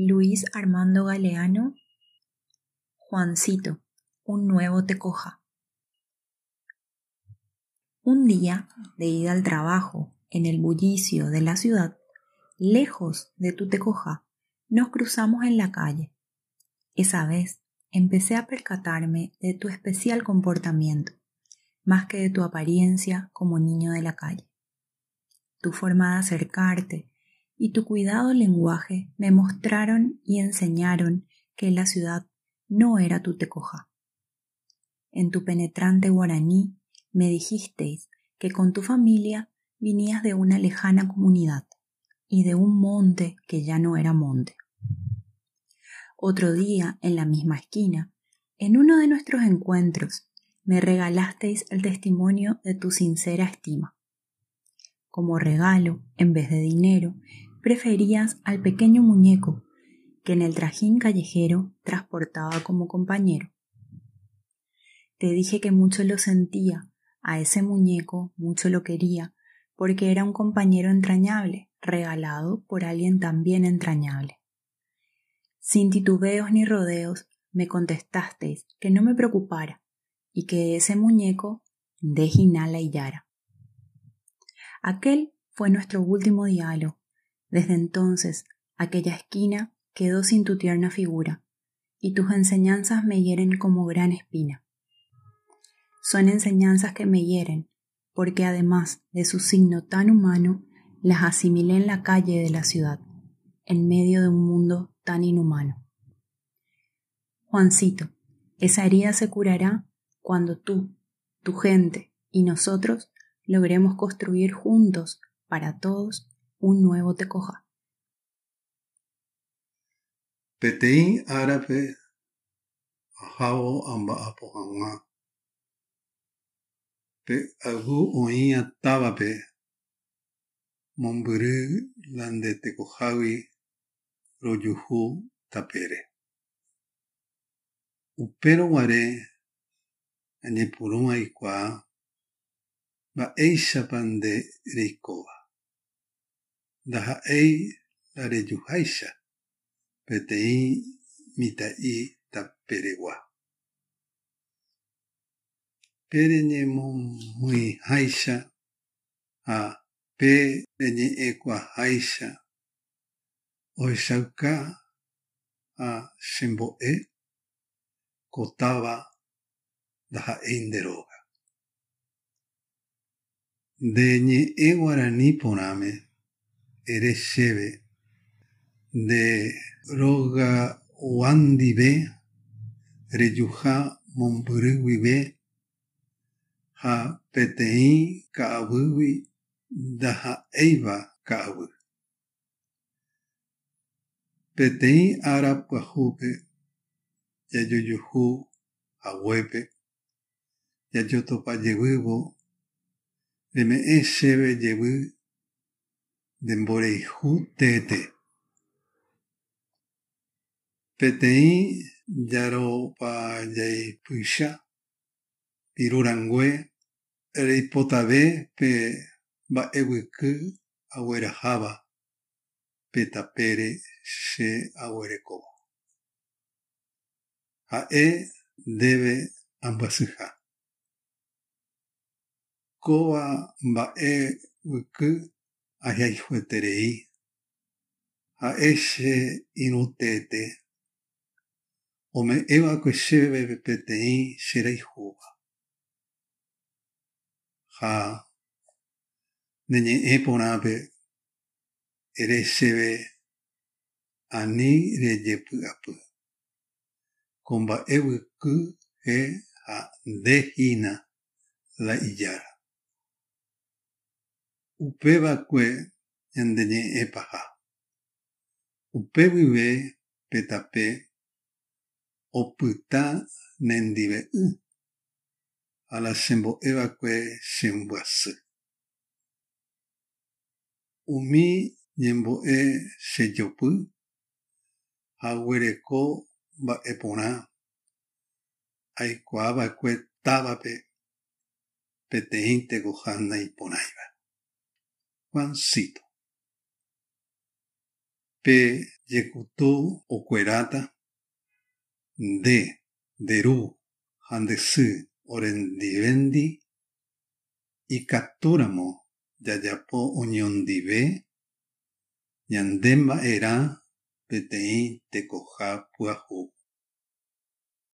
Luis Armando Galeano, Juancito, un nuevo te coja. Un día, de ida al trabajo, en el bullicio de la ciudad, lejos de tu tecoja, nos cruzamos en la calle. Esa vez empecé a percatarme de tu especial comportamiento, más que de tu apariencia como niño de la calle. Tu forma de acercarte y tu cuidado lenguaje me mostraron y enseñaron que la ciudad no era tu tecoja. En tu penetrante guaraní me dijisteis que con tu familia vinías de una lejana comunidad y de un monte que ya no era monte. Otro día, en la misma esquina, en uno de nuestros encuentros, me regalasteis el testimonio de tu sincera estima. Como regalo, en vez de dinero, preferías al pequeño muñeco que en el trajín callejero transportaba como compañero. Te dije que mucho lo sentía, a ese muñeco mucho lo quería, porque era un compañero entrañable, regalado por alguien también entrañable. Sin titubeos ni rodeos, me contestasteis que no me preocupara y que ese muñeco de Ginala y Yara. Aquel fue nuestro último diálogo. Desde entonces, aquella esquina quedó sin tu tierna figura, y tus enseñanzas me hieren como gran espina. Son enseñanzas que me hieren, porque además de su signo tan humano, las asimilé en la calle de la ciudad, en medio de un mundo tan inhumano. Juancito, esa herida se curará cuando tú, tu gente y nosotros logremos construir juntos, para todos, un nuevo Tecoja. Peteí árabe ajao amba apohanga. Pe agu oía tabape. Momburu lande tecojawi royuhu tapere. Upero ware anyepuruma ikwa ba eisha pande reikova. ndaha'éi ndarejuháicha peteĩ mitã'i taperegua pe reñemomoĩháicha ha pe reñe'ẽkuaaháicha ohechauka ha chembo'e ko táva ndaha'éi nde róga. Ndeñe'ẽ guarani porãme poname ere sheve de roga wandibe reyuja mompuriwibe ha petei kaabuwi daha eiva kaabu. Petei arab kwahupe yayoyuhu ahuepe yayotopa yevyvo reme'ẽ chéve jevy ndemboreihu téte peteĩ jaropajaipycha pirurangue reipotave pe mba'evyky agueraháva pe tapére che aguerekóva ha'e ndéve ambyasýha kóva mba'evyky ahayhueterei ha'e che irũ téte ome'ẽva'ekue chéve peteĩ che raihúva ha neñe'ẽ porãpe ere chéve ani rejepy'apy ko mba'evykyhe ha ndéhína la ijára upévakue ñandeñe'ẽpaha upe guive pe tape opyta nendive y. Ala chembo'évakue chembyasy umi ñembo'e chejopy ha guereko mba'e porã aikuaava'ekue távape peteĩ tekoha naiporãiva Juancito pe jekutu okueráta nde nderu ha ndesy orendivéndi ikatúramo jajapo oñondive ñande mba'erã peteĩ tekoha pyahu